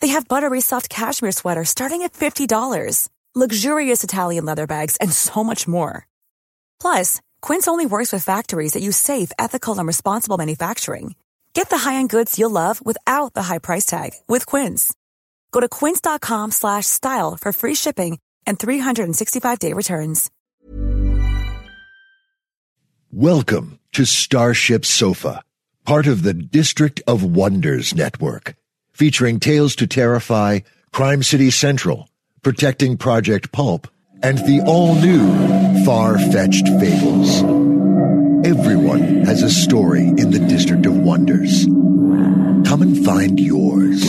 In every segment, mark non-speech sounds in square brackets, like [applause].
They have buttery soft cashmere sweaters starting at $50, luxurious Italian leather bags, and so much more. Plus, Quince only works with factories that use safe, ethical, and responsible manufacturing. Get the high-end goods you'll love without the high price tag with Quince. Go to quince.com/style for free shipping and 365-day returns. Welcome to Starship Sofa, part of the District of Wonders network, featuring Tales to Terrify, Crime City Central, Protecting Project Pulp, and the all-new Far-Fetched Fables. Everyone has a story in the District of Wonders. Come and find yours.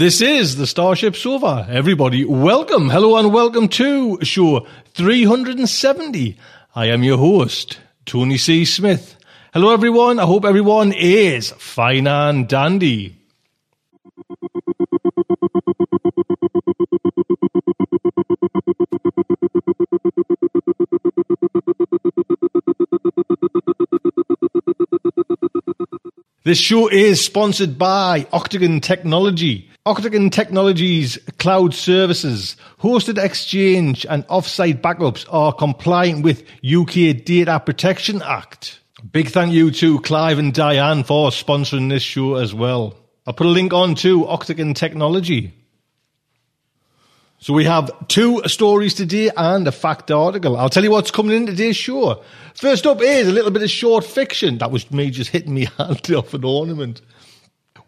This is the Starship Sofa. Everybody, welcome, hello, and welcome to show 370. I am your host, Tony C. Smith. Hello, everyone. I hope everyone is fine and dandy. This show is sponsored by Octagon Technology. Octagon Technologies cloud services, hosted exchange and offsite backups are compliant with UK Data Protection Act. Big thank you to Clive and Diane for sponsoring this show as well. I'll put a link on to Octagon Technology. So we have two stories today and a fact article. I'll tell you what's coming in today's show. First up is a little bit of short fiction. That was me just hitting me [laughs] hand off an ornament.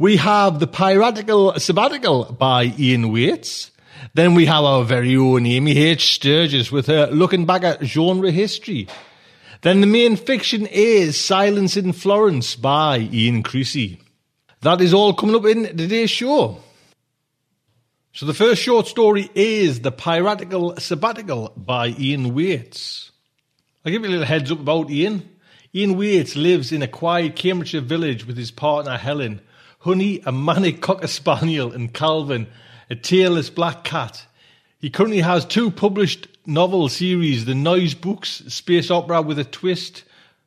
We have The Piratical Sabbatical by Ian Whates. Then we have our very own Amy H. Sturgis with her looking back at genre history. Then the main fiction is Silence in Florence by Ian Creasey. That is all coming up in today's show. So the first short story is The Piratical Sabbatical by Ian Whates. I'll give you a little heads up about Ian. Ian Whates lives in a quiet Cambridgeshire village with his partner Helen, Honey, a manic cocker spaniel, and Calvin, a tailless black cat. He currently has two published novel series, The Noise Books, space opera with a twist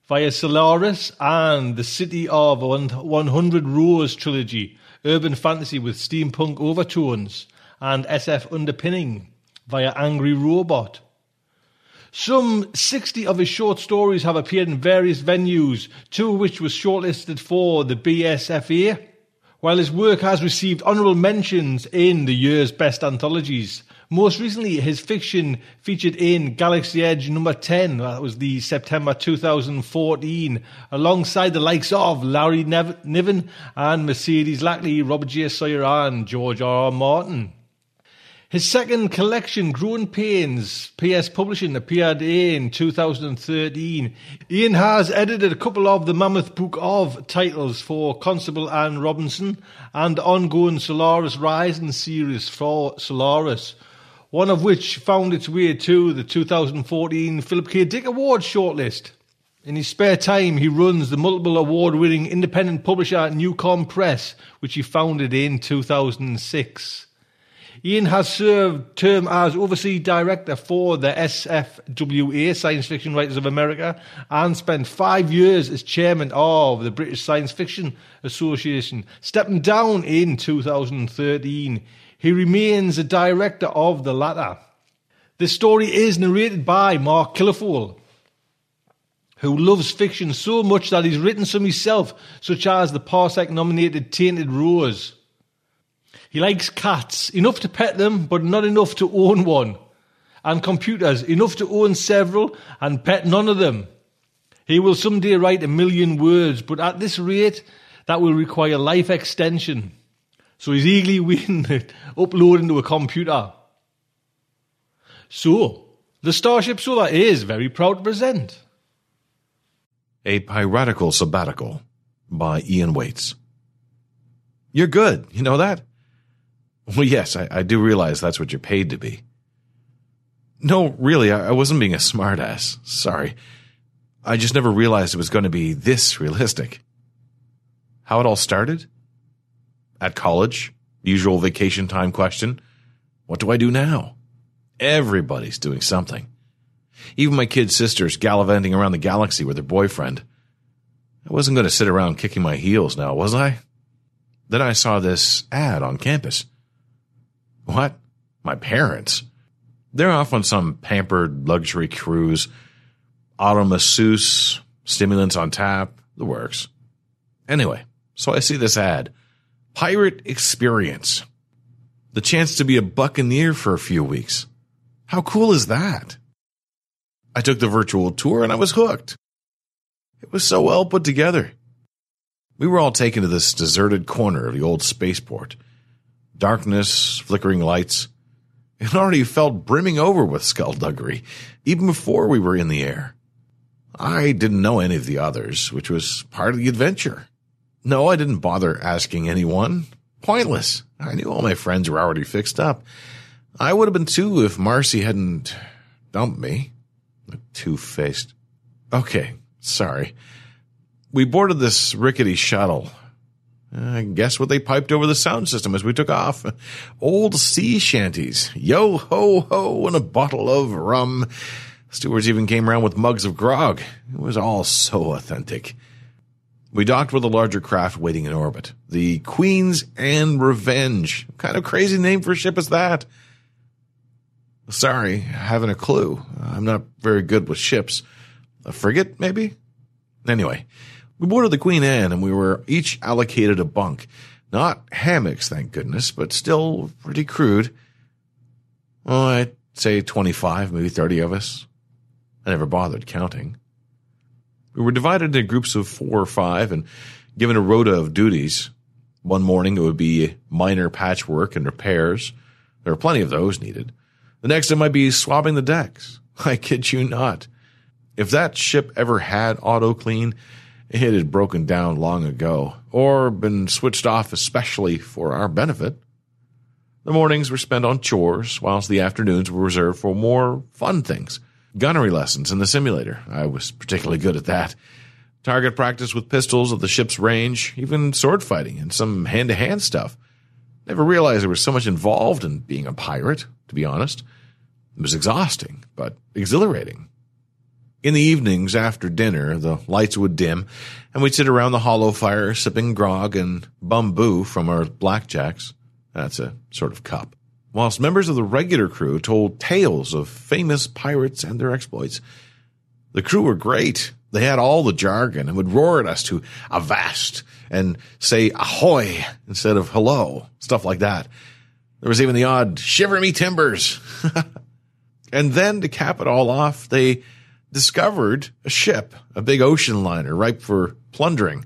via Solaris, and The City of 100 Rows trilogy, urban fantasy with steampunk overtones and SF underpinning via Angry Robot. Some 60 of his short stories have appeared in various venues, two of which were shortlisted for the BSFA, while his work has received honourable mentions in the year's best anthologies. Most recently, his fiction featured in Galaxy Edge number 10, that was the September 2014, alongside the likes of Larry Niven and Mercedes Lackey, Robert J. Sawyer, and George R. R. Martin. His second collection, Growing Pains, PS Publishing, appeared in 2013. Ian has edited a couple of the Mammoth Book of titles for Constable and Robinson and ongoing Solaris Rising series for Solaris, one of which found its way to the 2014 Philip K. Dick Award shortlist. In his spare time, he runs the multiple award winning independent publisher NewCon Press, which he founded in 2006. Ian has served term as overseas director for the SFWA, Science Fiction Writers of America, and spent five years as chairman of the British Science Fiction Association. Stepping down in 2013, he remains a director of the latter. This story is narrated by Mark Killifoyle, who loves fiction so much that he's written some himself, such as the Parsec nominated Tainted Rose. He likes cats, enough to pet them, but not enough to own one. And computers, enough to own several and pet none of them. He will someday write a million words, but at this rate, that will require life extension. So he's eagerly [laughs] waiting to upload into a computer. So, the Starship Sofa is very proud to present A Piratical Sabbatical by Ian Whates. You're good, you know that? Well, yes, I, I do realize that's what you're paid to be. No, really, I, I wasn't being a smartass. Sorry. I just never realized it was going to be this realistic. How it all started? At college, usual vacation time question. What do I do now? Everybody's doing something. Even my kid sisters gallivanting around the galaxy with her boyfriend. I wasn't going to sit around kicking my heels now, was I? Then I saw this ad on campus. What? My parents? They're off on some pampered luxury cruise, auto masseuse, stimulants on tap, the works. Anyway, so I see this ad Pirate Experience. The chance to be a buccaneer for a few weeks. How cool is that? I took the virtual tour and I was hooked. It was so well put together. We were all taken to this deserted corner of the old spaceport. Darkness, flickering lights. It already felt brimming over with skullduggery, even before we were in the air. I didn't know any of the others, which was part of the adventure. No, I didn't bother asking anyone. Pointless. I knew all my friends were already fixed up. I would have been too if Marcy hadn't dumped me. Two faced. Okay, sorry. We boarded this rickety shuttle. I guess what they piped over the sound system as we took off. Old sea shanties. Yo ho ho and a bottle of rum. Stewards even came around with mugs of grog. It was all so authentic. We docked with a larger craft waiting in orbit. The Queen Anne's Revenge. What kind of crazy name for a ship is that? Sorry, haven't a clue. I'm not very good with ships. A frigate, maybe? Anyway, we boarded the Queen Anne and we were each allocated a bunk. Not hammocks, thank goodness, but still pretty crude. Well, I'd say 25, maybe 30 of us. I never bothered counting. We were divided into groups of four or five and given a rota of duties. One morning it would be minor patchwork and repairs. There were plenty of those needed. The next it might be swabbing the decks. [laughs] I kid you not. If that ship ever had auto clean, it had broken down long ago or been switched off especially for our benefit. The mornings were spent on chores, whilst the afternoons were reserved for more fun things gunnery lessons in the simulator. I was particularly good at that. Target practice with pistols at the ship's range, even sword fighting and some hand to hand stuff. Never realized there was so much involved in being a pirate, to be honest. It was exhausting, but exhilarating. In the evenings after dinner, the lights would dim, and we'd sit around the holo fire sipping grog and bumbo from our blackjacks. That's a sort of cup whilst members of the regular crew told tales of famous pirates and their exploits. The crew were great. They had all the jargon and would roar at us to avast and say ahoy instead of hello, stuff like that. There was even the odd shiver me timbers. [laughs] and then to cap it all off, they discovered a ship, a big ocean liner ripe for plundering.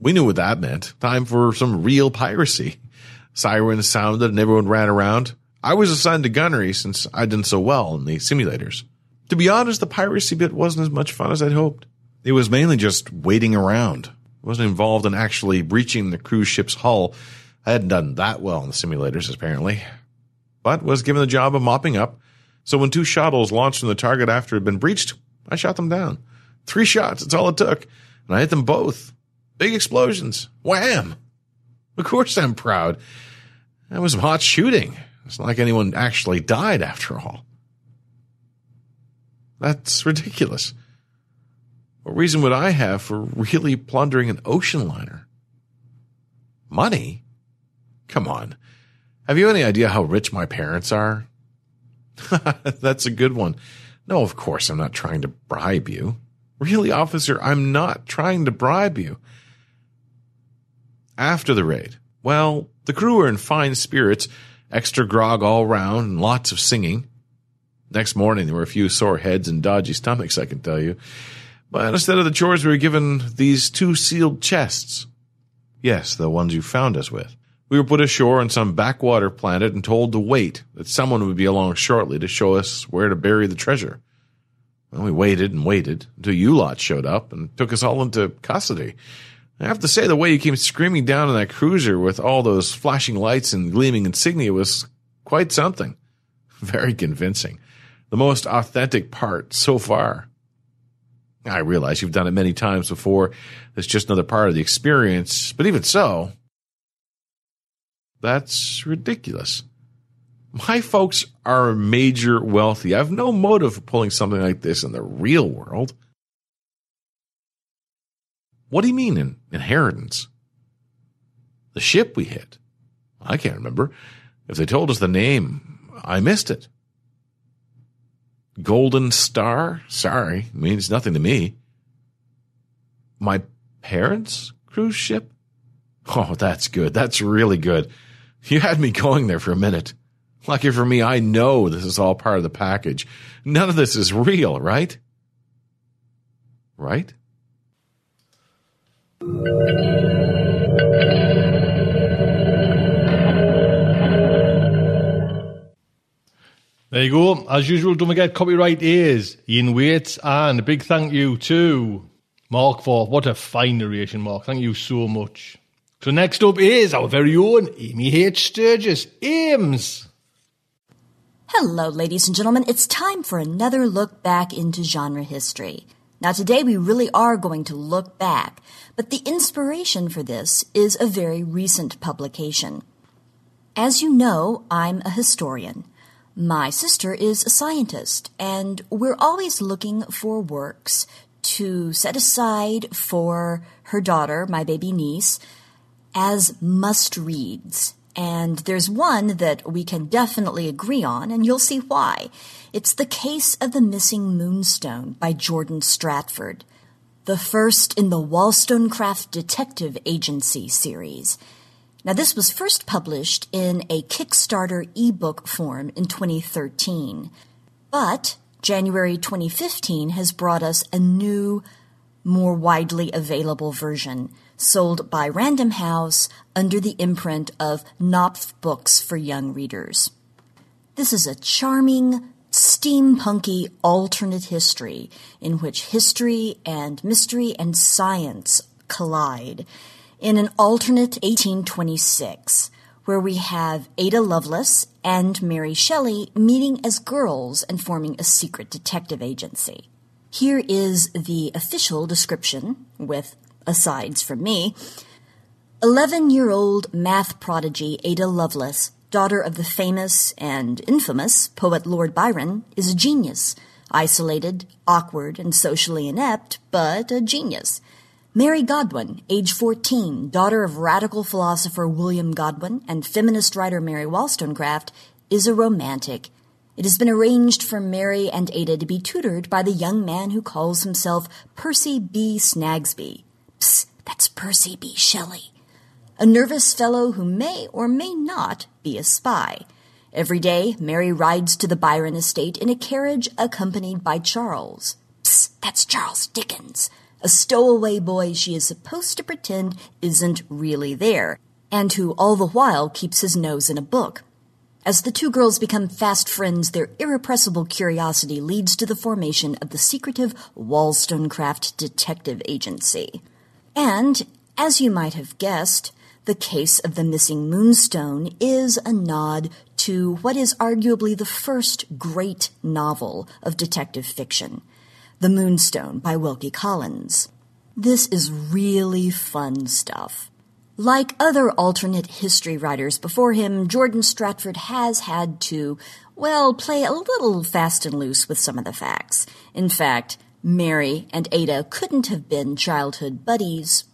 We knew what that meant. Time for some real piracy. Sirens sounded and everyone ran around. I was assigned to gunnery since I'd done so well in the simulators. To be honest, the piracy bit wasn't as much fun as I'd hoped. It was mainly just waiting around. I wasn't involved in actually breaching the cruise ship's hull. I hadn't done that well in the simulators, apparently. But was given the job of mopping up. So when two shuttles launched from the target after it had been breached, I shot them down. Three shots, that's all it took. And I hit them both. Big explosions. Wham! Of course I'm proud. That was some hot shooting. It's not like anyone actually died after all. That's ridiculous. What reason would I have for really plundering an ocean liner? Money? Come on. Have you any idea how rich my parents are? [laughs] That's a good one. No, of course, I'm not trying to bribe you. Really, officer, I'm not trying to bribe you. After the raid, well, the crew were in fine spirits, extra grog all round, and lots of singing. Next morning, there were a few sore heads and dodgy stomachs, I can tell you. But instead of the chores, we were given these two sealed chests. Yes, the ones you found us with. We were put ashore on some backwater planet and told to wait, that someone would be along shortly to show us where to bury the treasure. Well, we waited and waited until you lot showed up and took us all into custody. I have to say, the way you came screaming down in that cruiser with all those flashing lights and gleaming insignia was quite something. [laughs] Very convincing. The most authentic part so far. I realize you've done it many times before. It's just another part of the experience. But even so, that's ridiculous. My folks are major wealthy. I have no motive for pulling something like this in the real world. What do you mean in inheritance? The ship we hit? I can't remember. If they told us the name, I missed it. Golden Star? Sorry, means nothing to me. My parents' cruise ship? Oh, that's good. That's really good. You had me going there for a minute. Lucky for me, I know this is all part of the package. None of this is real, right? Right? There you go. As usual, don't forget copyright is Ian Whates, and a big thank you to Mark for what a fine narration, Mark. Thank you so much. So next up is our very own Amy H. Sturgis. Ames. Hello, ladies and gentlemen. It's time for another look back into genre history. Now, today we really are going to look back, but the inspiration for this is a very recent publication. As you know, I'm a historian. My sister is a scientist, and we're always looking for works to set aside for her daughter, my baby niece, as must reads. And there's one that we can definitely agree on, and you'll see why. It's The Case of the Missing Moonstone by Jordan Stratford, the first in the Wollstonecraft Detective Agency series. Now, this was first published in a Kickstarter ebook form in 2013, but January 2015 has brought us a new, more widely available version sold by Random House under the imprint of Knopf Books for Young Readers. This is a charming, steampunky alternate history in which history and mystery and science collide in an alternate 1826 where we have Ada Lovelace and Mary Shelley meeting as girls and forming a secret detective agency. Here is the official description with asides from me. 11 year old math prodigy Ada Lovelace, daughter of the famous and infamous poet Lord Byron, is a genius. Isolated, awkward, and socially inept, but a genius. Mary Godwin, age 14, daughter of radical philosopher William Godwin and feminist writer Mary Wollstonecraft, is a romantic. It has been arranged for Mary and Ada to be tutored by the young man who calls himself Percy B. Snagsby. That's Percy B. Shelley. A nervous fellow who may or may not be a spy. Every day, Mary rides to the Byron estate in a carriage accompanied by Charles. Psst, that's Charles Dickens, a stowaway boy she is supposed to pretend isn't really there, and who all the while keeps his nose in a book. As the two girls become fast friends, their irrepressible curiosity leads to the formation of the secretive Wollstonecraft Detective Agency. And, as you might have guessed, the case of the missing moonstone is a nod to what is arguably the first great novel of detective fiction, The Moonstone by Wilkie Collins. This is really fun stuff. Like other alternate history writers before him, Jordan Stratford has had to, well, play a little fast and loose with some of the facts. In fact, Mary and Ada couldn't have been childhood buddies.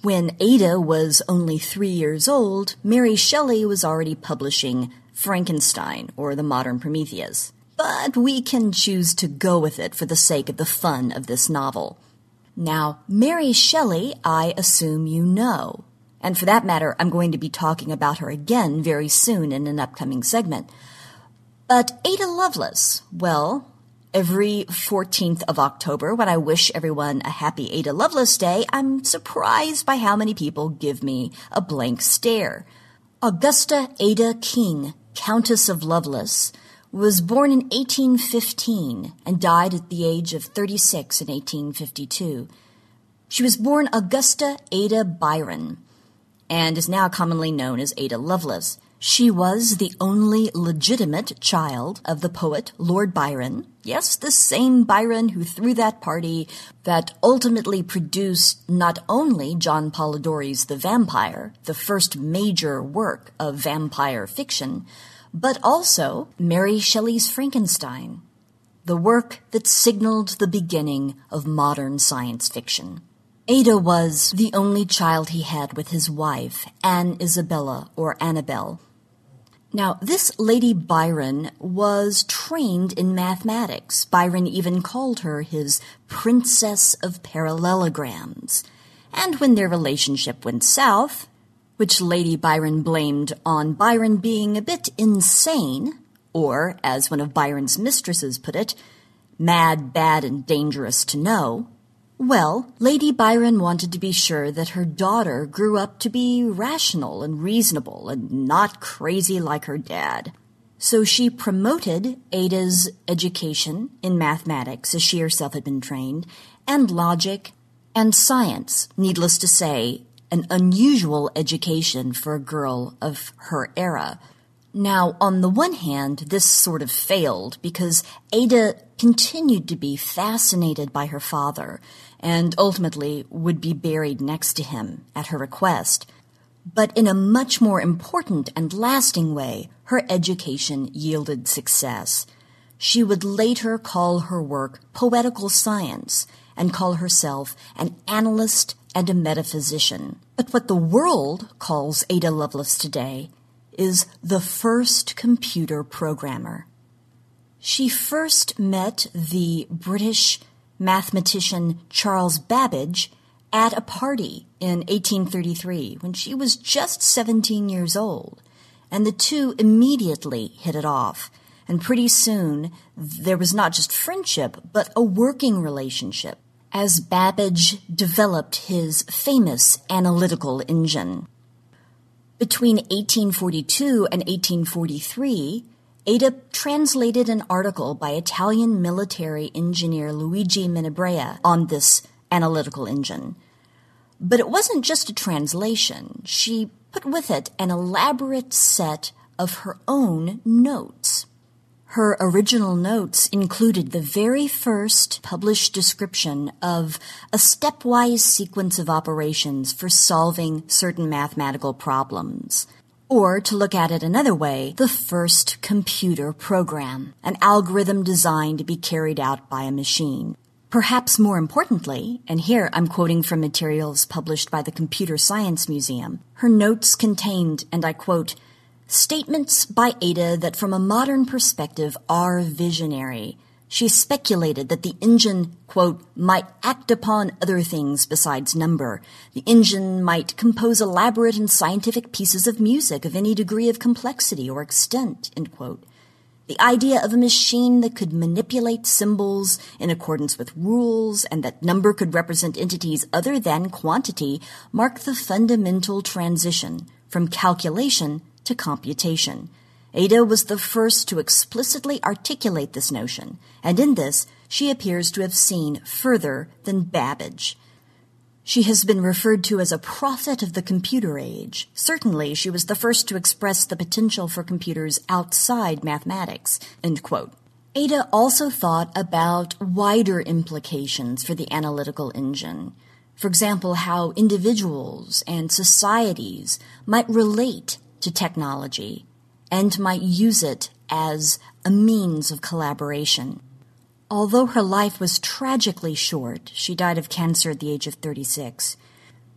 When Ada was only three years old, Mary Shelley was already publishing Frankenstein or the Modern Prometheus. but we can choose to go with it for the sake of the fun of this novel. Now, Mary Shelley, I assume you know. And for that matter, I'm going to be talking about her again very soon in an upcoming segment. But Ada Lovelace, well, every 14th of October, when I wish everyone a happy Ada Lovelace Day, I'm surprised by how many people give me a blank stare. Augusta Ada King, Countess of Lovelace, was born in 1815 and died at the age of 36 in 1852. She was born Augusta Ada Byron and is now commonly known as Ada Lovelace. She was the only legitimate child of the poet Lord Byron. Yes, the same Byron who threw that party that ultimately produced not only John Polidori's The Vampire, the first major work of vampire fiction, but also Mary Shelley's Frankenstein, the work that signaled the beginning of modern science fiction. Ada was the only child he had with his wife, Anne Isabella or Annabel, now, this Lady Byron was trained in mathematics. Byron even called her his Princess of Parallelograms. And when their relationship went south, which Lady Byron blamed on Byron being a bit insane, or, as one of Byron's mistresses put it, mad, bad, and dangerous to know, well, Lady Byron wanted to be sure that her daughter grew up to be rational and reasonable and not crazy like her dad. So she promoted Ada's education in mathematics, as she herself had been trained, and logic and science. Needless to say, an unusual education for a girl of her era. Now, on the one hand, this sort of failed because Ada continued to be fascinated by her father and ultimately would be buried next to him at her request. But in a much more important and lasting way, her education yielded success. She would later call her work poetical science and call herself an analyst and a metaphysician. But what the world calls Ada Lovelace today is the first computer programmer. She first met the British mathematician Charles Babbage at a party in 1833 when she was just 17 years old, and the two immediately hit it off. And pretty soon, there was not just friendship, but a working relationship as Babbage developed his famous analytical engine. Between 1842 and 1843, Ada translated an article by Italian military engineer Luigi Menabrea on this analytical engine. But it wasn't just a translation. She put with it an elaborate set of her own notes. Her original notes included the very first published description of a stepwise sequence of operations for solving certain mathematical problems. Or, to look at it another way, the first computer program, an algorithm designed to be carried out by a machine. Perhaps more importantly, and here I'm quoting from materials published by the Computer Science Museum, her notes contained, and I quote, statements by Ada that from a modern perspective are visionary, she speculated that the engine, quote, might act upon other things besides number. The engine might compose elaborate and scientific pieces of music of any degree of complexity or extent, end quote. The idea of a machine that could manipulate symbols in accordance with rules and that number could represent entities other than quantity marked the fundamental transition from calculation to computation. Ada was the first to explicitly articulate this notion, and in this she appears to have seen further than Babbage. She has been referred to as a prophet of the computer age. Certainly, she was the first to express the potential for computers outside mathematics. Ada also thought about wider implications for the analytical engine. For example, how individuals and societies might relate to technology and might use it as a means of collaboration. Although her life was tragically short, she died of cancer at the age of 36.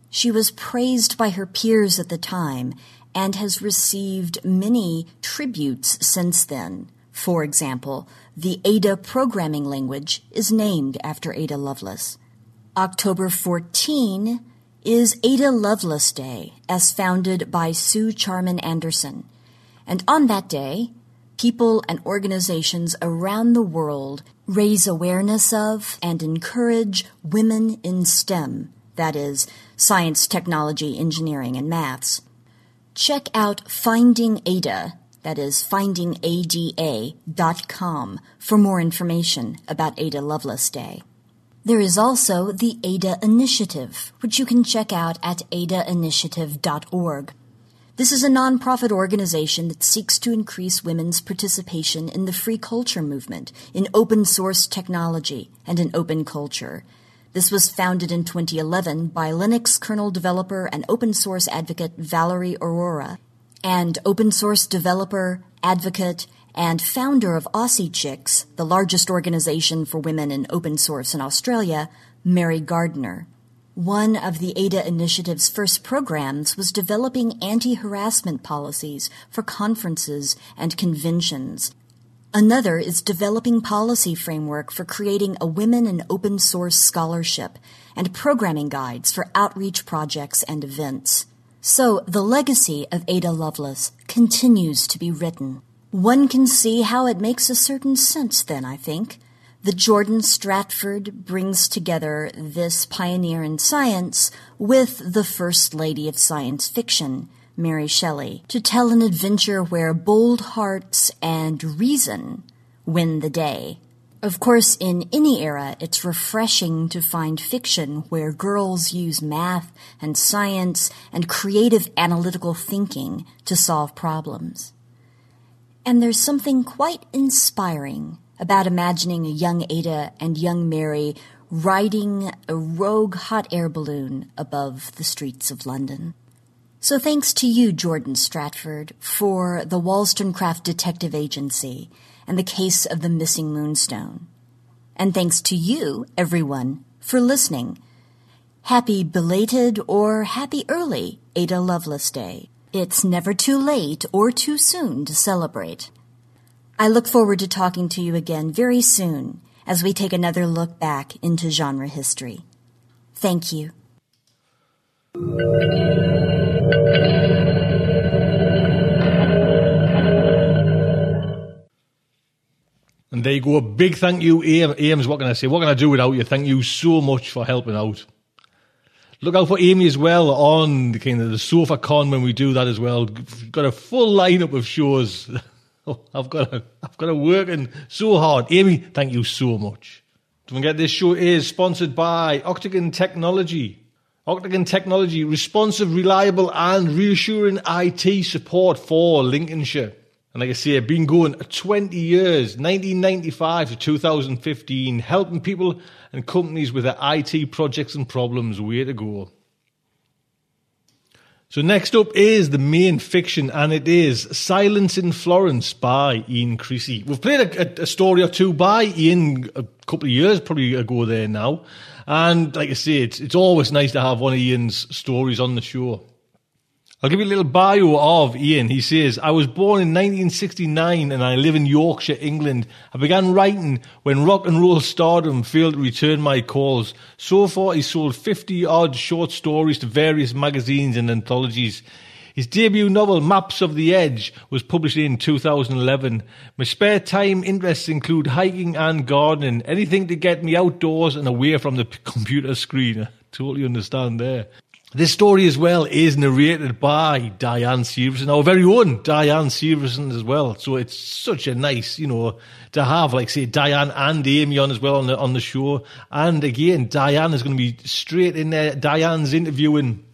She was praised by her peers at the time and has received many tributes since then For example, the Ada programming language is named after Ada Lovelace. October 14 is Ada Lovelace Day, as founded by Suw Charman Anderson. And on that day, people and organizations around the world raise awareness of and encourage women in STEM, that is, science, technology, engineering, and maths. Check out Finding Ada, that is findingada.com for more information about Ada Lovelace Day. There is also the Ada Initiative, which you can check out at adainitiative.org. This is a nonprofit organization that seeks to increase women's participation in the free culture movement, in open source technology, and in open culture. This was founded in 2011 by Linux kernel developer and open source advocate Valerie Aurora and open source developer, advocate, and founder of AussieChix, the largest organization for women in open source in Australia, Mary Gardiner. One of the ADA initiative's first programs was developing anti-harassment policies for conferences and conventions. Another is developing policy framework for creating a women in open source scholarship and programming guides for outreach projects and events. So the legacy of Ada Lovelace continues to be written. One can see how it makes a certain sense then, I think, that Jordan Stratford brings together this pioneer in science with the first lady of science fiction, Mary Shelley, to tell an adventure where bold hearts and reason win the day. Of course, in any era, it's refreshing to find fiction where girls use math and science and creative analytical thinking to solve problems. And there's something quite inspiring about imagining a young Ada and young Mary riding a rogue hot air balloon above the streets of London. So thanks to you, Jordan Stratford, for the Wollstonecraft Detective Agency and the case of the missing moonstone. And thanks to you, everyone, for listening. Happy belated or happy early Ada Lovelace Day. It's never too late or too soon to celebrate. I look forward to talking to you again very soon as we take another look back into genre history. Thank you. And there you go. A big thank you, Ames. What can I say? What can I do without you? Thank you so much for helping out. Look out for Amy as well on the kind of the SofaCon when we do that as well. Got a full lineup of shows. [laughs] oh, I've got a, I've got to working so hard. Amy, thank you so much. Don't forget this show is sponsored by Octagon Technology. Octagon Technology, responsive, reliable, and reassuring IT support for Lincolnshire. And like I say, I've been going 20 years, 1995 to 2015, helping people and companies with their IT projects and problems. Way to go. So next up is the main fiction, and it is Silence in Florence by Ian Creasey. We've played a, a, story or two by Ian a couple of years probably ago there now. And like I say, it's, it's always nice to have one of Ian's stories on the show. I'll give you a little bio of Ian. He says, I was born in 1969 and I live in Yorkshire, England. I began writing when rock and roll stardom failed to return my calls. So far, he's sold 50 odd short stories to various magazines and anthologies. His debut novel, Maps of the Edge, was published in 2011. My spare time interests include hiking and gardening, anything to get me outdoors and away from the computer screen. I [laughs] totally understand there. This story as well is narrated by Diane Severson, our very own Diane Severson as well. So it's such a nice, you know, to have, like say, Diane and Amy on as well on the on the show. And again, Diane is going to be straight in there. Diane's interviewing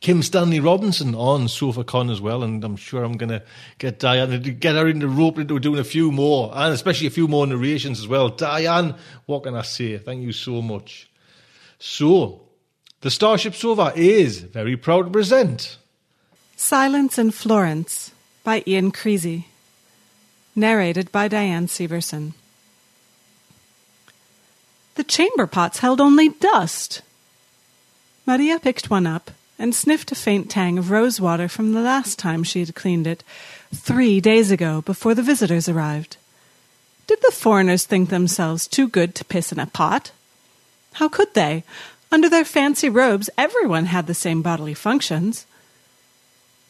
Kim Stanley Robinson on SofaCon as well, and I'm sure I'm going to get Diane to get her into rope into doing a few more, and especially a few more narrations as well. Diane, what can I say? Thank you so much. So the Starship Sofa is very proud to present Silence in Florence by Ian Creasey. Narrated by Diane Severson. The chamber pots held only dust. Maria picked one up and sniffed a faint tang of rose water from the last time she had cleaned it, three days ago before the visitors arrived. Did the foreigners think themselves too good to piss in a pot? How could they? Under their fancy robes, everyone had the same bodily functions.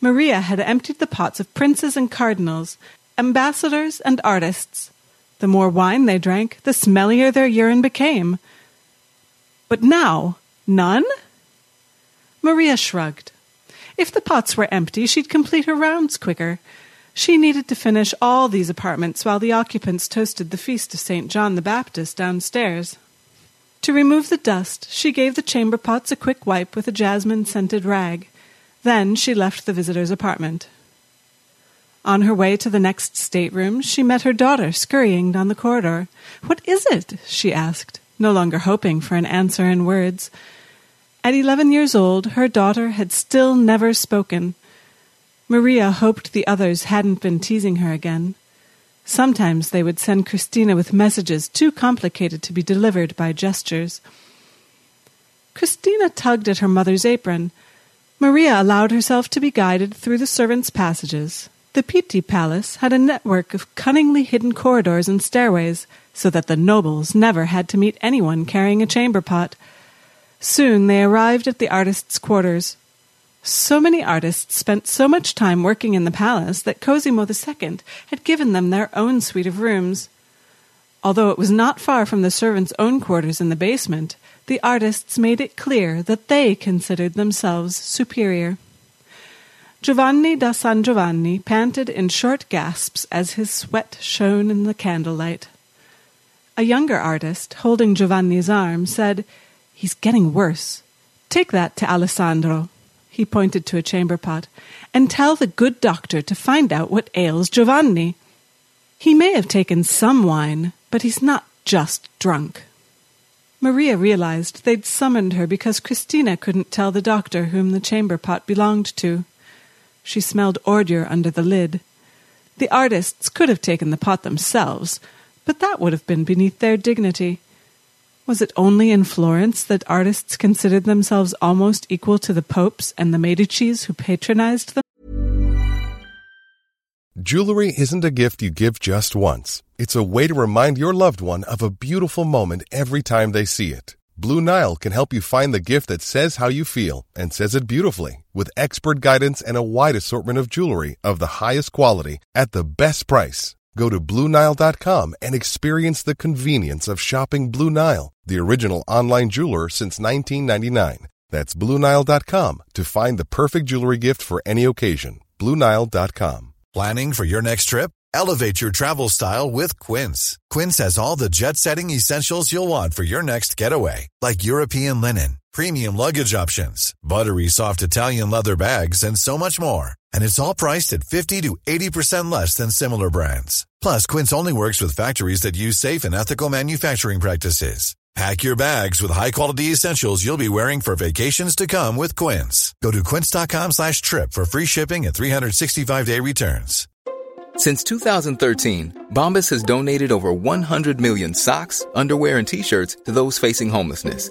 Maria had emptied the pots of princes and cardinals, ambassadors and artists. The more wine they drank, the smellier their urine became. But now, none? Maria shrugged. If the pots were empty, she'd complete her rounds quicker. She needed to finish all these apartments while the occupants toasted the feast of St. John the Baptist downstairs. To remove the dust, she gave the chamber pots a quick wipe with a jasmine scented rag. Then she left the visitor's apartment. On her way to the next stateroom, she met her daughter scurrying down the corridor. What is it? she asked, no longer hoping for an answer in words. At eleven years old, her daughter had still never spoken. Maria hoped the others hadn't been teasing her again. Sometimes they would send Christina with messages too complicated to be delivered by gestures. Christina tugged at her mother's apron. Maria allowed herself to be guided through the servants' passages. The Pitti Palace had a network of cunningly hidden corridors and stairways, so that the nobles never had to meet anyone carrying a chamber pot. Soon they arrived at the artists' quarters. So many artists spent so much time working in the palace that Cosimo II had given them their own suite of rooms. Although it was not far from the servants' own quarters in the basement, the artists made it clear that they considered themselves superior. Giovanni da San Giovanni panted in short gasps as his sweat shone in the candlelight. A younger artist, holding Giovanni's arm, said, He's getting worse. Take that to Alessandro. He pointed to a chamber pot. And tell the good doctor to find out what ails Giovanni. He may have taken some wine, but he's not just drunk. Maria realized they'd summoned her because Christina couldn't tell the doctor whom the chamber pot belonged to. She smelled ordure under the lid. The artists could have taken the pot themselves, but that would have been beneath their dignity. Was it only in Florence that artists considered themselves almost equal to the popes and the Medicis who patronized them? Jewelry isn't a gift you give just once. It's a way to remind your loved one of a beautiful moment every time they see it. Blue Nile can help you find the gift that says how you feel and says it beautifully with expert guidance and a wide assortment of jewelry of the highest quality at the best price. Go to BlueNile.com and experience the convenience of shopping Blue Nile, the original online jeweler since 1999. That's BlueNile.com to find the perfect jewelry gift for any occasion. BlueNile.com. Planning for your next trip? Elevate your travel style with Quince. Quince has all the jet setting essentials you'll want for your next getaway, like European linen, premium luggage options, buttery soft Italian leather bags, and so much more and it's all priced at 50 to 80% less than similar brands. Plus, Quince only works with factories that use safe and ethical manufacturing practices. Pack your bags with high-quality essentials you'll be wearing for vacations to come with Quince. Go to quince.com slash trip for free shipping and 365-day returns. Since 2013, Bombas has donated over 100 million socks, underwear, and T-shirts to those facing homelessness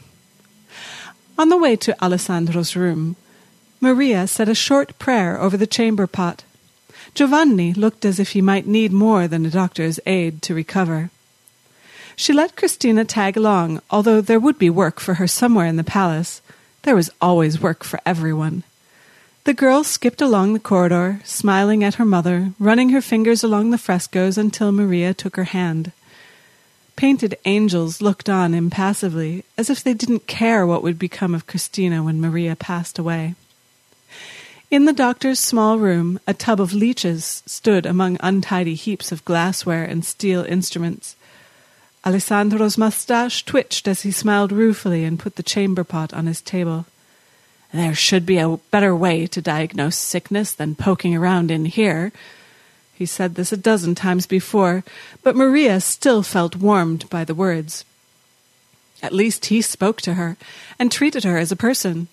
On the way to Alessandro's room, Maria said a short prayer over the chamber pot. Giovanni looked as if he might need more than a doctor's aid to recover. She let Christina tag along, although there would be work for her somewhere in the palace. There was always work for everyone. The girl skipped along the corridor, smiling at her mother, running her fingers along the frescoes until Maria took her hand. Painted angels looked on impassively, as if they didn't care what would become of Christina when Maria passed away. In the doctor's small room, a tub of leeches stood among untidy heaps of glassware and steel instruments. Alessandro's moustache twitched as he smiled ruefully and put the chamber pot on his table. There should be a better way to diagnose sickness than poking around in here. He said this a dozen times before, but Maria still felt warmed by the words. At least he spoke to her and treated her as a person.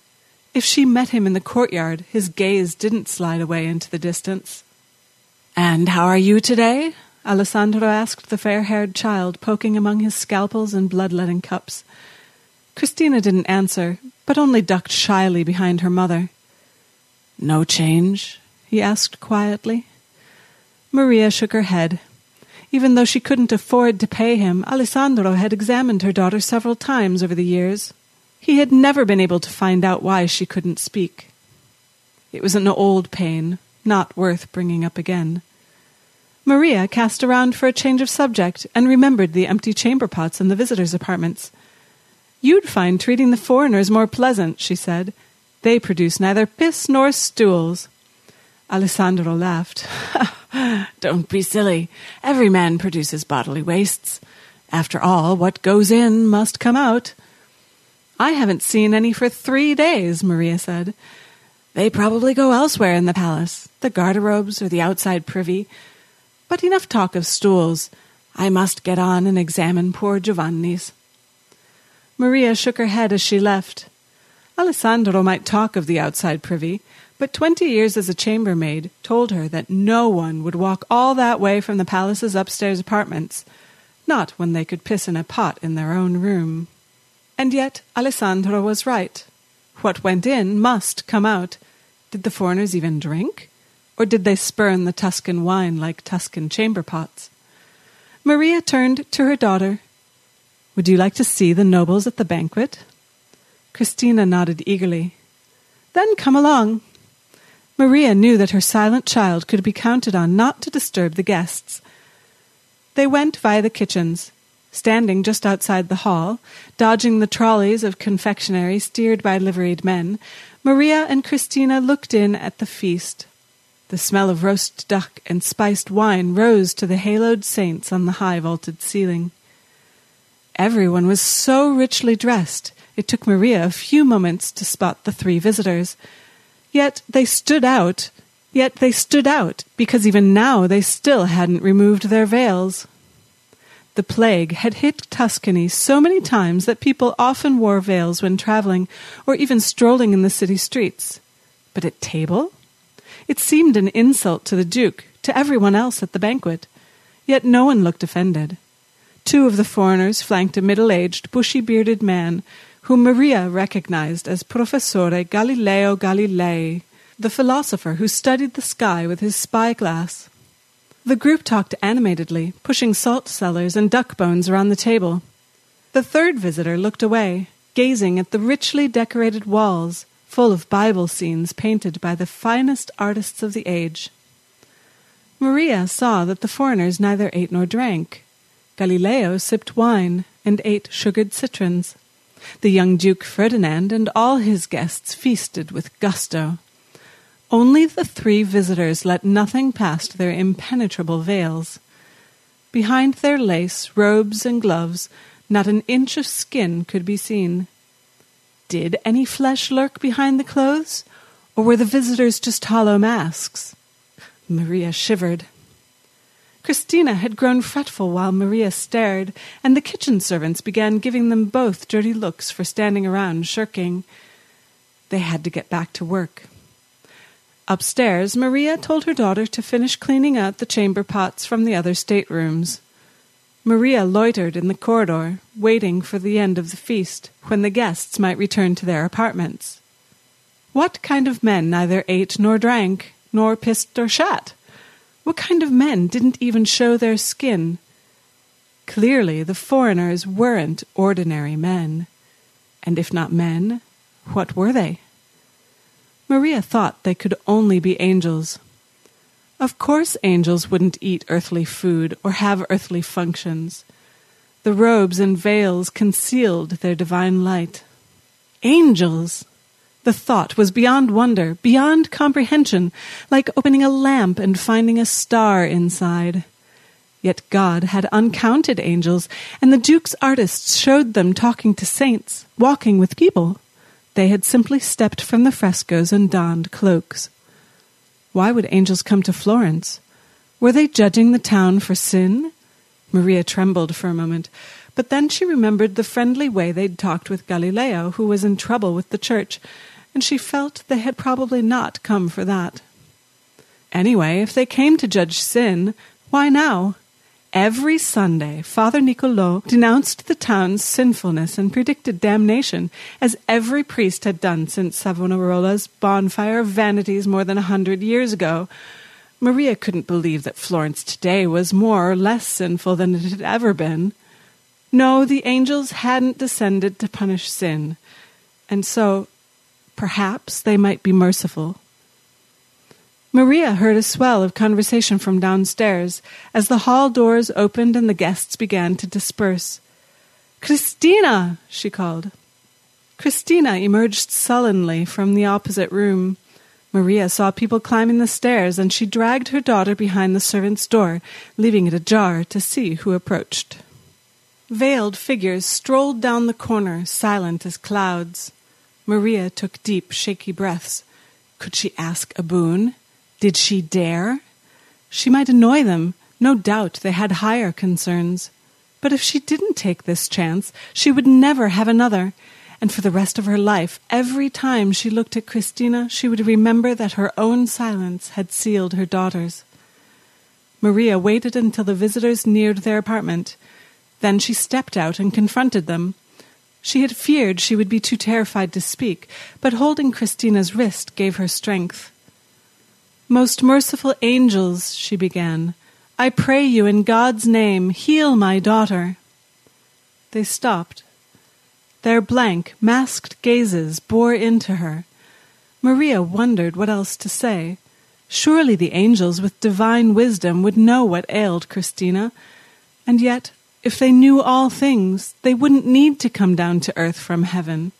If she met him in the courtyard, his gaze didn't slide away into the distance. And how are you today? Alessandro asked the fair haired child, poking among his scalpels and bloodletting cups. Christina didn't answer, but only ducked shyly behind her mother. No change? he asked quietly. Maria shook her head. Even though she couldn't afford to pay him, Alessandro had examined her daughter several times over the years. He had never been able to find out why she couldn't speak. It was an old pain, not worth bringing up again. Maria cast around for a change of subject and remembered the empty chamber pots in the visitors' apartments. You'd find treating the foreigners more pleasant, she said. They produce neither piss nor stools. Alessandro laughed. [laughs] [laughs] Don't be silly. Every man produces bodily wastes. After all, what goes in must come out. I haven't seen any for three days, Maria said. They probably go elsewhere in the palace, the garderobes or the outside privy. But enough talk of stools. I must get on and examine poor Giovanni's. Maria shook her head as she left. Alessandro might talk of the outside privy, but twenty years as a chambermaid told her that no one would walk all that way from the palace's upstairs apartments, not when they could piss in a pot in their own room. And yet Alessandro was right. What went in must come out. Did the foreigners even drink? Or did they spurn the Tuscan wine like Tuscan chamber pots? Maria turned to her daughter would you like to see the nobles at the banquet? Christina nodded eagerly. Then come along. Maria knew that her silent child could be counted on not to disturb the guests. They went via the kitchens, standing just outside the hall, dodging the trolleys of confectionery steered by liveried men. Maria and Christina looked in at the feast. The smell of roast duck and spiced wine rose to the haloed saints on the high vaulted ceiling. Everyone was so richly dressed, it took Maria a few moments to spot the three visitors. Yet they stood out, yet they stood out, because even now they still hadn't removed their veils. The plague had hit Tuscany so many times that people often wore veils when traveling or even strolling in the city streets. But at table? It seemed an insult to the Duke, to everyone else at the banquet. Yet no one looked offended. Two of the foreigners flanked a middle aged, bushy bearded man whom Maria recognized as Professore Galileo Galilei, the philosopher who studied the sky with his spyglass. The group talked animatedly, pushing salt cellars and duck bones around the table. The third visitor looked away, gazing at the richly decorated walls, full of Bible scenes painted by the finest artists of the age. Maria saw that the foreigners neither ate nor drank. Galileo sipped wine and ate sugared citrons. The young Duke Ferdinand and all his guests feasted with gusto. Only the three visitors let nothing past their impenetrable veils. Behind their lace, robes, and gloves, not an inch of skin could be seen. Did any flesh lurk behind the clothes, or were the visitors just hollow masks? Maria shivered. Christina had grown fretful while Maria stared, and the kitchen servants began giving them both dirty looks for standing around shirking. They had to get back to work. Upstairs, Maria told her daughter to finish cleaning out the chamber pots from the other staterooms. Maria loitered in the corridor, waiting for the end of the feast, when the guests might return to their apartments. What kind of men neither ate nor drank, nor pissed or shat? What kind of men didn't even show their skin? Clearly, the foreigners weren't ordinary men. And if not men, what were they? Maria thought they could only be angels. Of course, angels wouldn't eat earthly food or have earthly functions. The robes and veils concealed their divine light. Angels! The thought was beyond wonder, beyond comprehension, like opening a lamp and finding a star inside. Yet God had uncounted angels, and the Duke's artists showed them talking to saints, walking with people. They had simply stepped from the frescoes and donned cloaks. Why would angels come to Florence? Were they judging the town for sin? Maria trembled for a moment, but then she remembered the friendly way they'd talked with Galileo, who was in trouble with the church, and she felt they had probably not come for that. Anyway, if they came to judge sin, why now? Every Sunday, Father Nicolo denounced the town's sinfulness and predicted damnation, as every priest had done since Savonarola's bonfire of vanities more than a hundred years ago. Maria couldn't believe that Florence today was more or less sinful than it had ever been. No, the angels hadn't descended to punish sin, and so perhaps they might be merciful. Maria heard a swell of conversation from downstairs as the hall doors opened and the guests began to disperse. Christina! she called. Christina emerged sullenly from the opposite room. Maria saw people climbing the stairs, and she dragged her daughter behind the servants' door, leaving it ajar to see who approached. Veiled figures strolled down the corner, silent as clouds. Maria took deep, shaky breaths. Could she ask a boon? Did she dare? She might annoy them. No doubt they had higher concerns. But if she didn't take this chance, she would never have another. And for the rest of her life, every time she looked at Christina, she would remember that her own silence had sealed her daughter's. Maria waited until the visitors neared their apartment. Then she stepped out and confronted them. She had feared she would be too terrified to speak, but holding Christina's wrist gave her strength. Most merciful angels, she began, I pray you in God's name, heal my daughter. They stopped. Their blank, masked gazes bore into her. Maria wondered what else to say. Surely the angels with divine wisdom would know what ailed Christina, and yet, if they knew all things, they wouldn't need to come down to earth from heaven.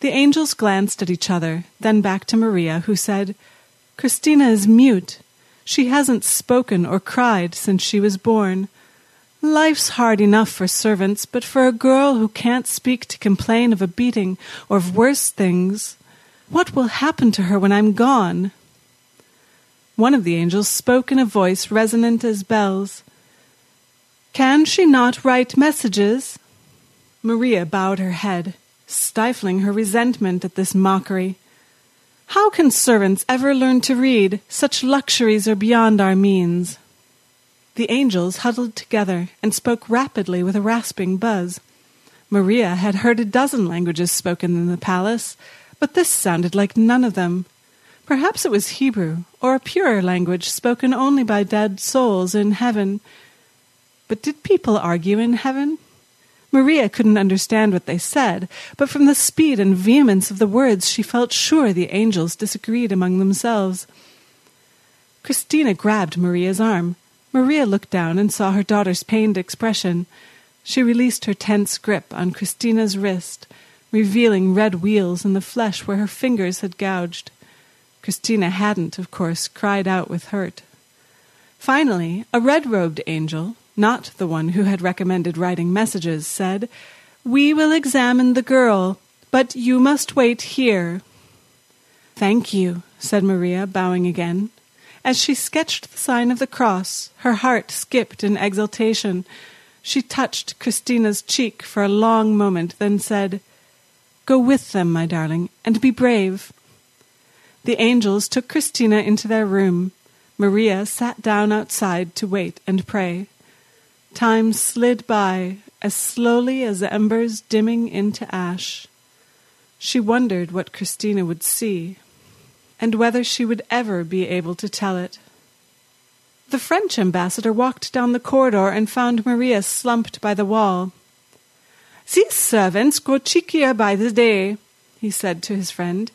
The angels glanced at each other, then back to Maria, who said, Christina is mute. She hasn't spoken or cried since she was born. Life's hard enough for servants, but for a girl who can't speak to complain of a beating or of worse things, what will happen to her when I'm gone? One of the angels spoke in a voice resonant as bells. Can she not write messages? Maria bowed her head, stifling her resentment at this mockery. How can servants ever learn to read? Such luxuries are beyond our means. The angels huddled together and spoke rapidly with a rasping buzz. Maria had heard a dozen languages spoken in the palace, but this sounded like none of them. Perhaps it was Hebrew, or a purer language spoken only by dead souls in heaven. But did people argue in heaven? Maria couldn't understand what they said, but from the speed and vehemence of the words she felt sure the angels disagreed among themselves. Christina grabbed Maria's arm. Maria looked down and saw her daughter's pained expression. She released her tense grip on Christina's wrist, revealing red wheals in the flesh where her fingers had gouged. Christina hadn't, of course, cried out with hurt. Finally, a red robed angel, not the one who had recommended writing messages, said, We will examine the girl, but you must wait here. Thank you, said Maria, bowing again. As she sketched the sign of the cross, her heart skipped in exultation. She touched Christina's cheek for a long moment, then said, Go with them, my darling, and be brave. The angels took Christina into their room. Maria sat down outside to wait and pray. Time slid by as slowly as embers dimming into ash. She wondered what Christina would see, and whether she would ever be able to tell it. The French ambassador walked down the corridor and found Maria slumped by the wall. These servants grow cheekier by the day, he said to his friend.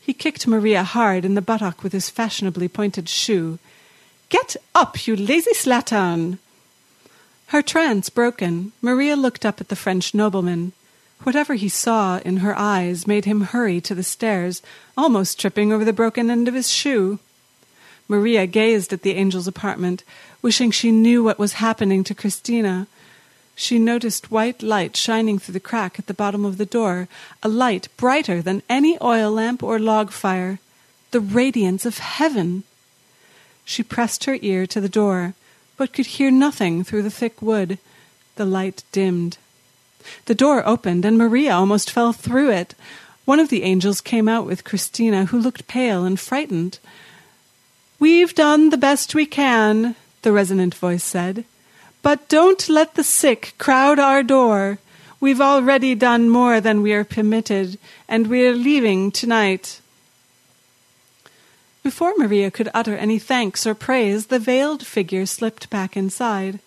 He kicked Maria hard in the buttock with his fashionably pointed shoe. Get up, you lazy slattern! Her trance broken, Maria looked up at the French nobleman. Whatever he saw in her eyes made him hurry to the stairs, almost tripping over the broken end of his shoe. Maria gazed at the angel's apartment, wishing she knew what was happening to Christina. She noticed white light shining through the crack at the bottom of the door, a light brighter than any oil lamp or log fire, the radiance of heaven. She pressed her ear to the door, but could hear nothing through the thick wood. The light dimmed. The door opened, and Maria almost fell through it. One of the angels came out with Christina, who looked pale and frightened. We've done the best we can, the resonant voice said. But don't let the sick crowd our door. We've already done more than we are permitted, and we're leaving tonight. Before Maria could utter any thanks or praise, the veiled figure slipped back inside.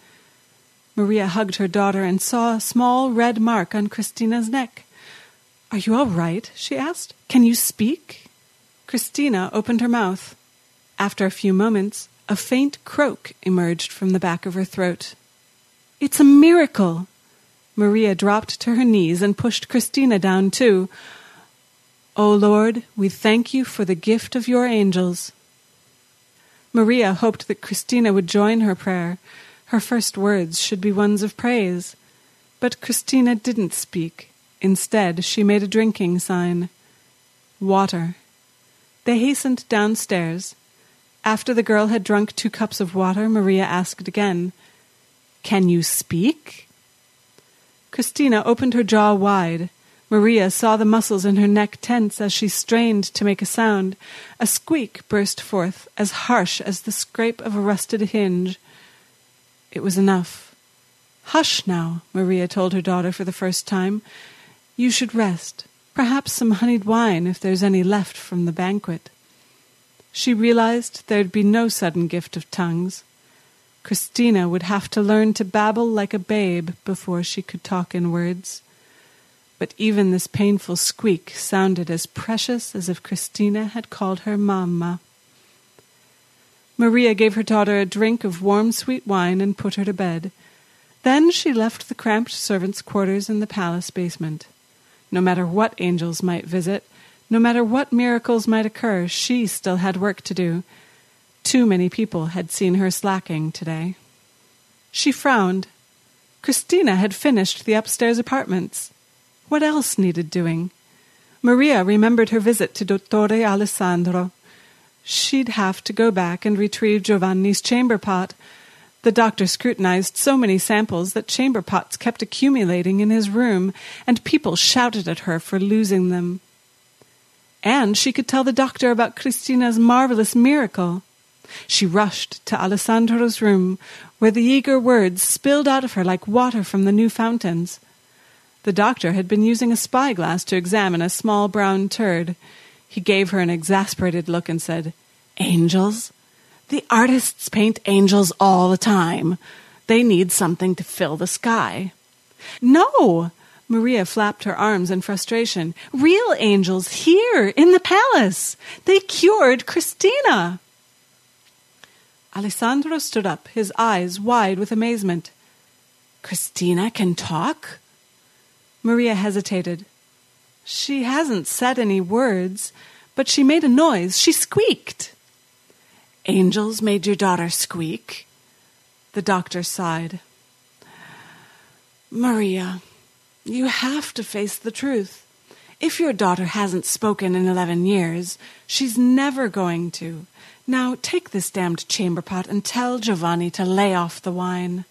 Maria hugged her daughter and saw a small red mark on Christina's neck. Are you all right? she asked. Can you speak? Christina opened her mouth. After a few moments, a faint croak emerged from the back of her throat. It's a miracle! Maria dropped to her knees and pushed Christina down too. O Lord, we thank you for the gift of your angels. Maria hoped that Christina would join her prayer. Her first words should be ones of praise. But Christina didn't speak. Instead, she made a drinking sign. Water. They hastened downstairs. After the girl had drunk two cups of water, Maria asked again, Can you speak? Christina opened her jaw wide. Maria saw the muscles in her neck tense as she strained to make a sound. A squeak burst forth, as harsh as the scrape of a rusted hinge. It was enough. Hush now, Maria told her daughter for the first time. You should rest. Perhaps some honeyed wine if there's any left from the banquet. She realized there'd be no sudden gift of tongues. Christina would have to learn to babble like a babe before she could talk in words. But even this painful squeak sounded as precious as if Christina had called her mamma. Maria gave her daughter a drink of warm sweet wine and put her to bed. Then she left the cramped servants' quarters in the palace basement. No matter what angels might visit, no matter what miracles might occur, she still had work to do. Too many people had seen her slacking today. She frowned. Christina had finished the upstairs apartments. What else needed doing? Maria remembered her visit to Dottore Alessandro. She'd have to go back and retrieve Giovanni's chamber pot. The doctor scrutinized so many samples that chamber pots kept accumulating in his room, and people shouted at her for losing them and she could tell the doctor about Christina's marvelous miracle. She rushed to Alessandro's room, where the eager words spilled out of her like water from the new fountains. The doctor had been using a spyglass to examine a small brown turd. He gave her an exasperated look and said, Angels? The artists paint angels all the time. They need something to fill the sky. No, Maria flapped her arms in frustration. Real angels here in the palace. They cured Christina. Alessandro stood up, his eyes wide with amazement. Christina can talk? Maria hesitated. She hasn't said any words, but she made a noise. She squeaked. Angels made your daughter squeak? The doctor sighed. Maria, you have to face the truth. If your daughter hasn't spoken in eleven years, she's never going to. Now take this damned chamber pot and tell Giovanni to lay off the wine.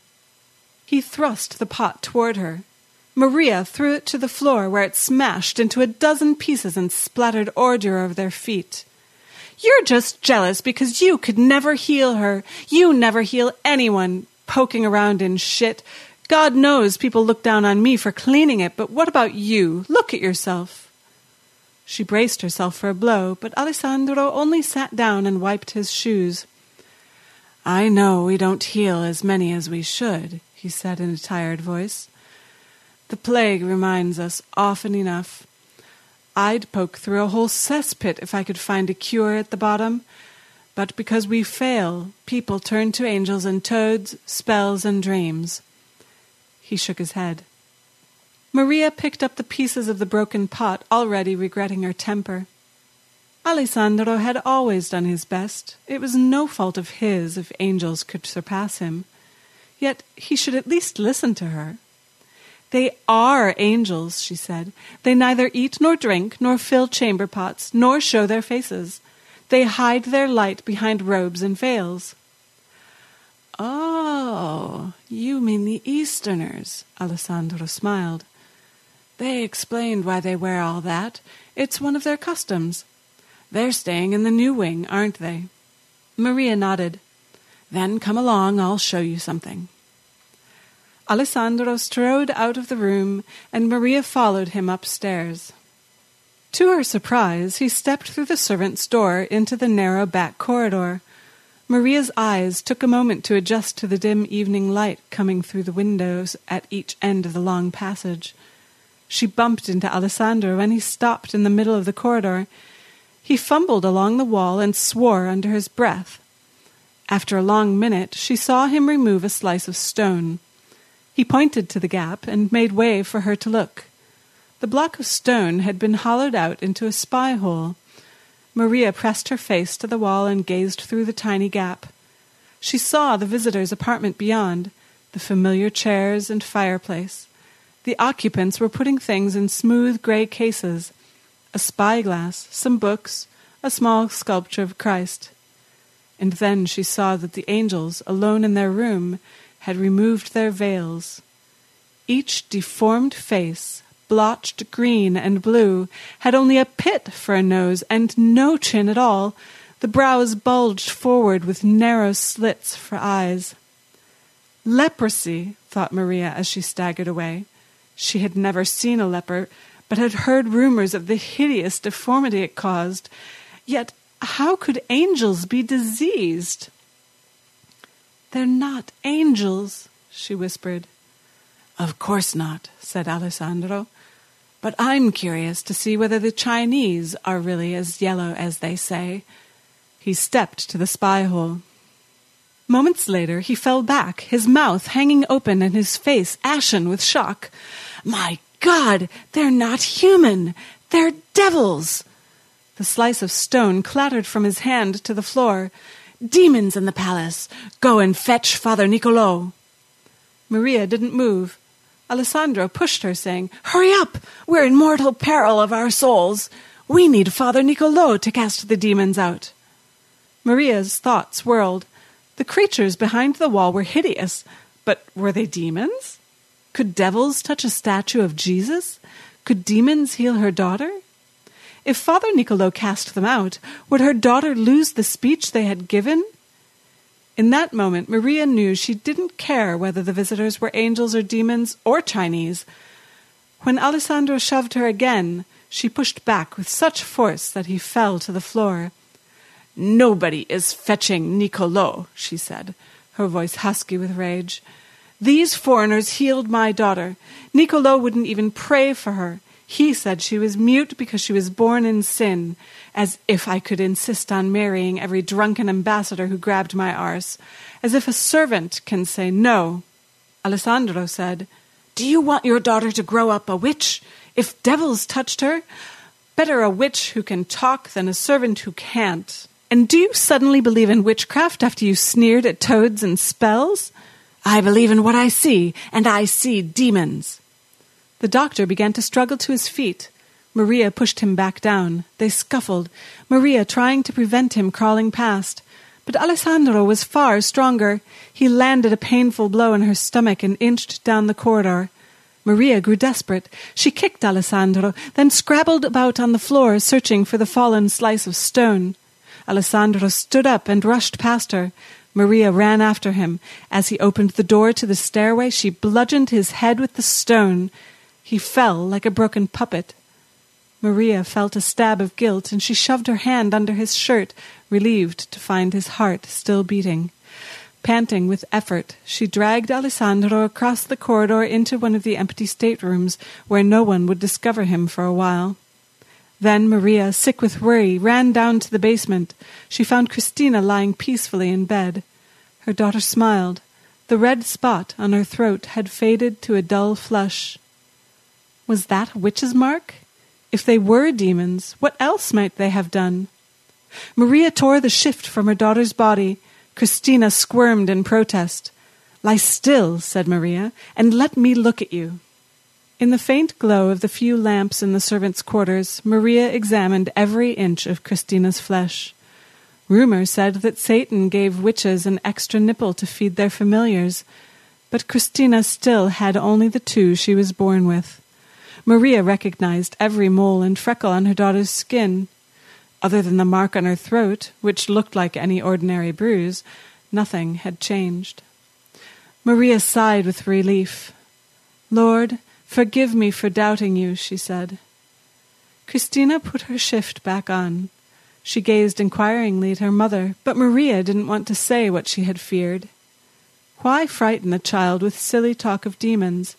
He thrust the pot toward her. Maria threw it to the floor where it smashed into a dozen pieces and splattered ordure over their feet. You're just jealous because you could never heal her. You never heal anyone poking around in shit. God knows people look down on me for cleaning it, but what about you? Look at yourself. She braced herself for a blow, but Alessandro only sat down and wiped his shoes. I know we don't heal as many as we should, he said in a tired voice. The plague reminds us often enough. I'd poke through a whole cesspit if I could find a cure at the bottom. But because we fail, people turn to angels and toads, spells and dreams. He shook his head. Maria picked up the pieces of the broken pot, already regretting her temper. Alessandro had always done his best. It was no fault of his if angels could surpass him. Yet he should at least listen to her. They are angels, she said. They neither eat nor drink, nor fill chamber pots, nor show their faces. They hide their light behind robes and veils. Oh, you mean the Easterners, Alessandro smiled. They explained why they wear all that. It's one of their customs. They're staying in the new wing, aren't they? Maria nodded. Then come along, I'll show you something. Alessandro strode out of the room, and Maria followed him upstairs. To her surprise, he stepped through the servants' door into the narrow back corridor. Maria's eyes took a moment to adjust to the dim evening light coming through the windows at each end of the long passage. She bumped into Alessandro when he stopped in the middle of the corridor. He fumbled along the wall and swore under his breath. After a long minute, she saw him remove a slice of stone. He pointed to the gap and made way for her to look. The block of stone had been hollowed out into a spy hole. Maria pressed her face to the wall and gazed through the tiny gap. She saw the visitor's apartment beyond, the familiar chairs and fireplace. The occupants were putting things in smooth gray cases a spyglass, some books, a small sculpture of Christ. And then she saw that the angels, alone in their room, had removed their veils. Each deformed face, blotched green and blue, had only a pit for a nose and no chin at all. The brows bulged forward with narrow slits for eyes. Leprosy, thought Maria as she staggered away. She had never seen a leper, but had heard rumors of the hideous deformity it caused. Yet how could angels be diseased? They're not angels, she whispered. Of course not, said Alessandro. But I'm curious to see whether the Chinese are really as yellow as they say. He stepped to the spy hole. Moments later, he fell back, his mouth hanging open and his face ashen with shock. My God, they're not human! They're devils! The slice of stone clattered from his hand to the floor. Demons in the palace! Go and fetch Father Nicolo! Maria didn't move. Alessandro pushed her, saying, Hurry up! We're in mortal peril of our souls. We need Father Nicolo to cast the demons out. Maria's thoughts whirled. The creatures behind the wall were hideous, but were they demons? Could devils touch a statue of Jesus? Could demons heal her daughter? If Father Nicolo cast them out, would her daughter lose the speech they had given? In that moment, Maria knew she didn't care whether the visitors were angels or demons or Chinese. When Alessandro shoved her again, she pushed back with such force that he fell to the floor. Nobody is fetching Nicolo, she said, her voice husky with rage. These foreigners healed my daughter. Nicolo wouldn't even pray for her. He said she was mute because she was born in sin, as if I could insist on marrying every drunken ambassador who grabbed my arse, as if a servant can say no. Alessandro said, Do you want your daughter to grow up a witch? If devils touched her, better a witch who can talk than a servant who can't. And do you suddenly believe in witchcraft after you sneered at toads and spells? I believe in what I see, and I see demons. The doctor began to struggle to his feet. Maria pushed him back down. They scuffled, Maria trying to prevent him crawling past. But Alessandro was far stronger. He landed a painful blow in her stomach and inched down the corridor. Maria grew desperate. She kicked Alessandro, then scrabbled about on the floor, searching for the fallen slice of stone. Alessandro stood up and rushed past her. Maria ran after him. As he opened the door to the stairway, she bludgeoned his head with the stone. He fell like a broken puppet. Maria felt a stab of guilt, and she shoved her hand under his shirt, relieved to find his heart still beating. Panting with effort, she dragged Alessandro across the corridor into one of the empty staterooms where no one would discover him for a while. Then Maria, sick with worry, ran down to the basement. She found Christina lying peacefully in bed. Her daughter smiled. The red spot on her throat had faded to a dull flush. Was that a witch's mark? If they were demons, what else might they have done? Maria tore the shift from her daughter's body. Christina squirmed in protest. Lie still, said Maria, and let me look at you. In the faint glow of the few lamps in the servants' quarters, Maria examined every inch of Christina's flesh. Rumor said that Satan gave witches an extra nipple to feed their familiars, but Christina still had only the two she was born with. Maria recognized every mole and freckle on her daughter's skin. Other than the mark on her throat, which looked like any ordinary bruise, nothing had changed. Maria sighed with relief. Lord, forgive me for doubting you, she said. Christina put her shift back on. She gazed inquiringly at her mother, but Maria didn't want to say what she had feared. Why frighten a child with silly talk of demons?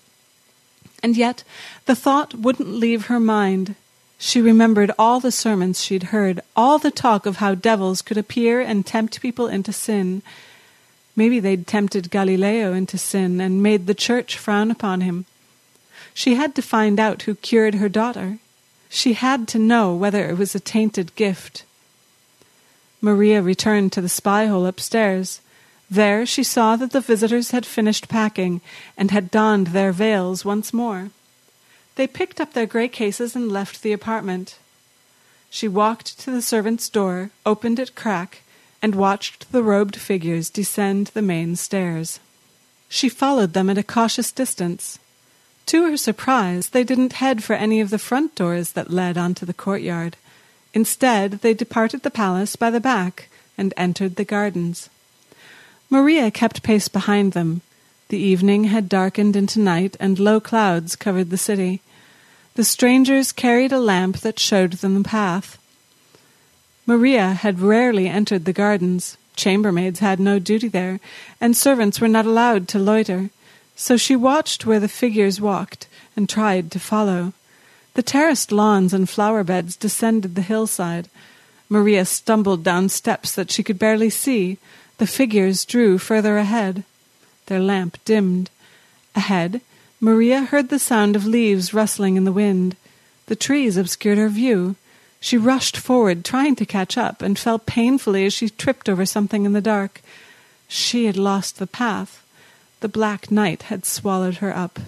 And yet the thought wouldn't leave her mind. She remembered all the sermons she'd heard, all the talk of how devils could appear and tempt people into sin. Maybe they'd tempted Galileo into sin and made the church frown upon him. She had to find out who cured her daughter. She had to know whether it was a tainted gift. Maria returned to the spy hole upstairs. There she saw that the visitors had finished packing and had donned their veils once more. They picked up their grey cases and left the apartment. She walked to the servants' door, opened it crack, and watched the robed figures descend the main stairs. She followed them at a cautious distance. To her surprise, they didn't head for any of the front doors that led onto the courtyard. Instead, they departed the palace by the back and entered the gardens. Maria kept pace behind them, the evening had darkened into night, and low clouds covered the city. The strangers carried a lamp that showed them the path. Maria had rarely entered the gardens. Chambermaids had no duty there, and servants were not allowed to loiter. So she watched where the figures walked and tried to follow. The terraced lawns and flower beds descended the hillside. Maria stumbled down steps that she could barely see. The figures drew further ahead. Their lamp dimmed. Ahead, Maria heard the sound of leaves rustling in the wind. The trees obscured her view. She rushed forward, trying to catch up, and fell painfully as she tripped over something in the dark. She had lost the path. The black night had swallowed her up.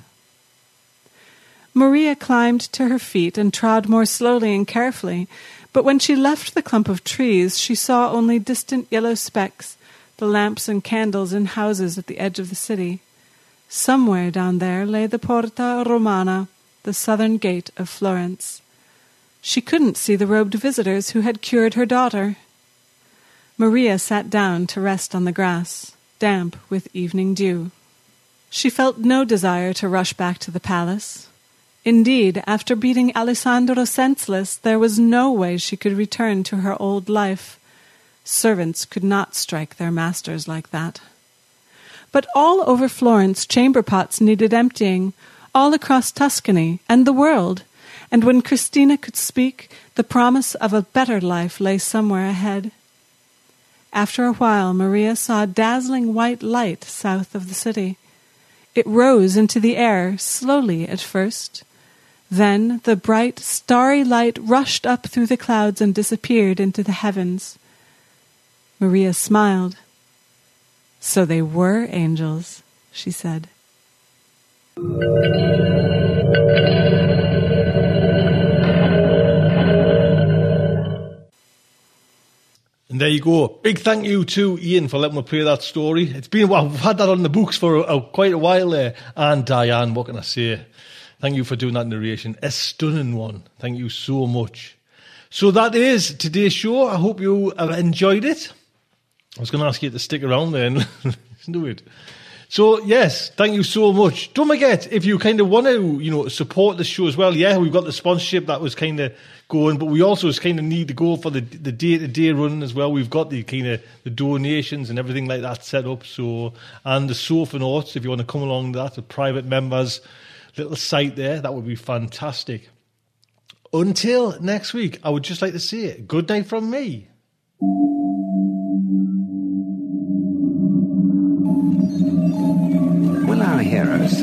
Maria climbed to her feet and trod more slowly and carefully, but when she left the clump of trees, she saw only distant yellow specks the lamps and candles in houses at the edge of the city. Somewhere down there lay the Porta Romana, the southern gate of Florence. She couldn't see the robed visitors who had cured her daughter. Maria sat down to rest on the grass, damp with evening dew. She felt no desire to rush back to the palace. Indeed, after beating Alessandro senseless, there was no way she could return to her old life. Servants could not strike their masters like that. But all over Florence, chamber pots needed emptying, all across Tuscany and the world, and when Christina could speak, the promise of a better life lay somewhere ahead. After a while, Maria saw a dazzling white light south of the city. It rose into the air, slowly at first. Then the bright, starry light rushed up through the clouds and disappeared into the heavens. Maria smiled. So they were angels, she said. And there you go. Big thank you to Ian for letting me play that story. It's been while. We've had that on the books for a, a, quite a while there. And Diane, what can I say? Thank you for doing that narration. A stunning one. Thank you so much. So that is today's show. I hope you have enjoyed it. I was going to ask you to stick around listen [laughs] to it. So yes, thank you so much. Don't forget if you kind of want to, you know, support the show as well. Yeah, we've got the sponsorship that was kind of going, but we also kind of need to go for the the day to day running as well. We've got the kind of the donations and everything like that set up. So and the sofa notes, if you want to come along that, the private members little site there, that would be fantastic. Until next week, I would just like to say good night from me.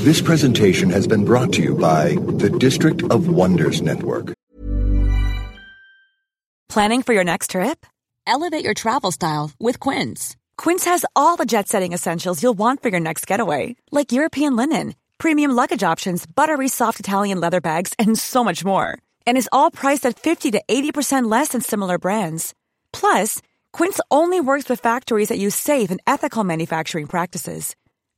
This presentation has been brought to you by the District of Wonders Network. Planning for your next trip? Elevate your travel style with Quince. Quince has all the jet setting essentials you'll want for your next getaway, like European linen, premium luggage options, buttery soft Italian leather bags, and so much more. And is all priced at 50 to 80% less than similar brands. Plus, Quince only works with factories that use safe and ethical manufacturing practices.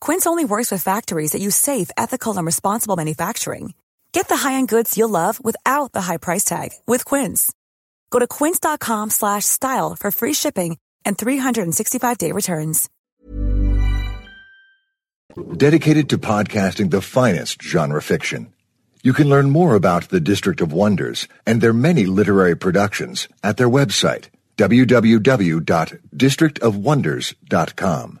Quince only works with factories that use safe, ethical, and responsible manufacturing. Get the high-end goods you'll love without the high price tag with Quince. Go to quince.com slash style for free shipping and 365-day returns. Dedicated to podcasting the finest genre fiction. You can learn more about the District of Wonders and their many literary productions at their website, www.districtofwonders.com.